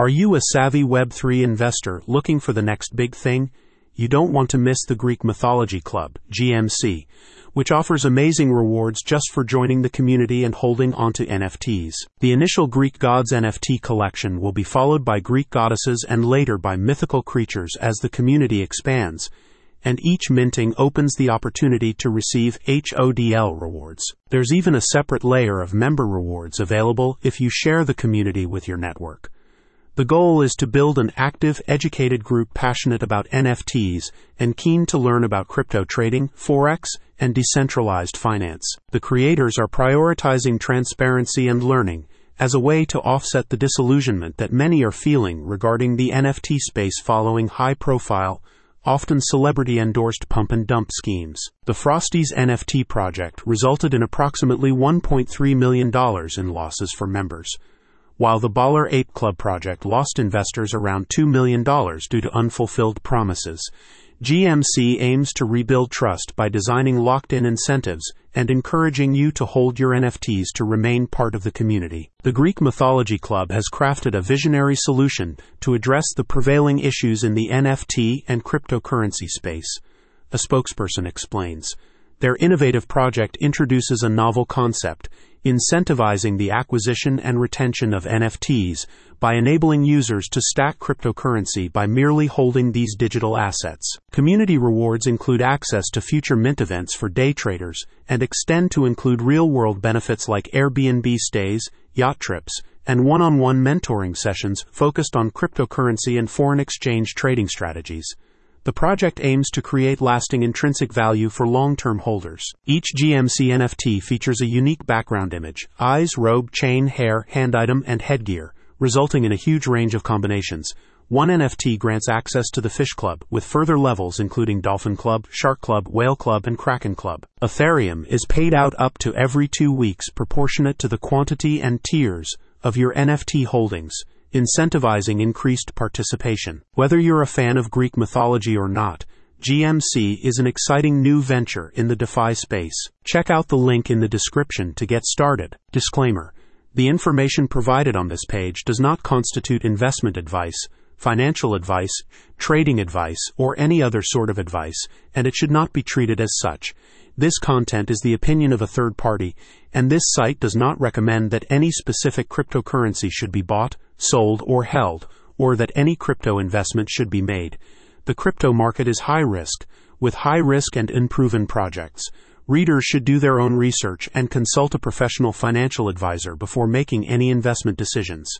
Are you a savvy Web3 investor looking for the next big thing? You don't want to miss the Greek Mythology Club, GMC, which offers amazing rewards just for joining the community and holding onto NFTs. The initial Greek gods NFT collection will be followed by Greek goddesses and later by mythical creatures as the community expands, and each minting opens the opportunity to receive HODL rewards. There's even a separate layer of member rewards available if you share the community with your network. The goal is to build an active, educated group passionate about NFTs and keen to learn about crypto trading, forex, and decentralized finance. The creators are prioritizing transparency and learning as a way to offset the disillusionment that many are feeling regarding the NFT space following high profile, often celebrity endorsed pump and dump schemes. The Frosties NFT project resulted in approximately $1.3 million in losses for members while the Baller Ape Club project lost investors around $2 million due to unfulfilled promises. GMC aims to rebuild trust by designing locked in incentives and encouraging you to hold your NFTs to remain part of the community. The Greek Mythology Club has crafted a visionary solution to address the prevailing issues in the NFT and cryptocurrency space. A spokesperson explains. Their innovative project introduces a novel concept incentivizing the acquisition and retention of NFTs by enabling users to stack cryptocurrency by merely holding these digital assets. Community rewards include access to future mint events for day traders and extend to include real world benefits like Airbnb stays, yacht trips, and one on one mentoring sessions focused on cryptocurrency and foreign exchange trading strategies. The project aims to create lasting intrinsic value for long term holders. Each GMC NFT features a unique background image eyes, robe, chain, hair, hand item, and headgear, resulting in a huge range of combinations. One NFT grants access to the Fish Club, with further levels including Dolphin Club, Shark Club, Whale Club, and Kraken Club. Ethereum is paid out up to every two weeks proportionate to the quantity and tiers of your NFT holdings incentivizing increased participation. Whether you're a fan of Greek mythology or not, GMC is an exciting new venture in the DeFi space. Check out the link in the description to get started. Disclaimer The information provided on this page does not constitute investment advice, financial advice, trading advice, or any other sort of advice, and it should not be treated as such. This content is the opinion of a third party, and this site does not recommend that any specific cryptocurrency should be bought, sold, or held, or that any crypto investment should be made. The crypto market is high risk, with high risk and unproven projects. Readers should do their own research and consult a professional financial advisor before making any investment decisions.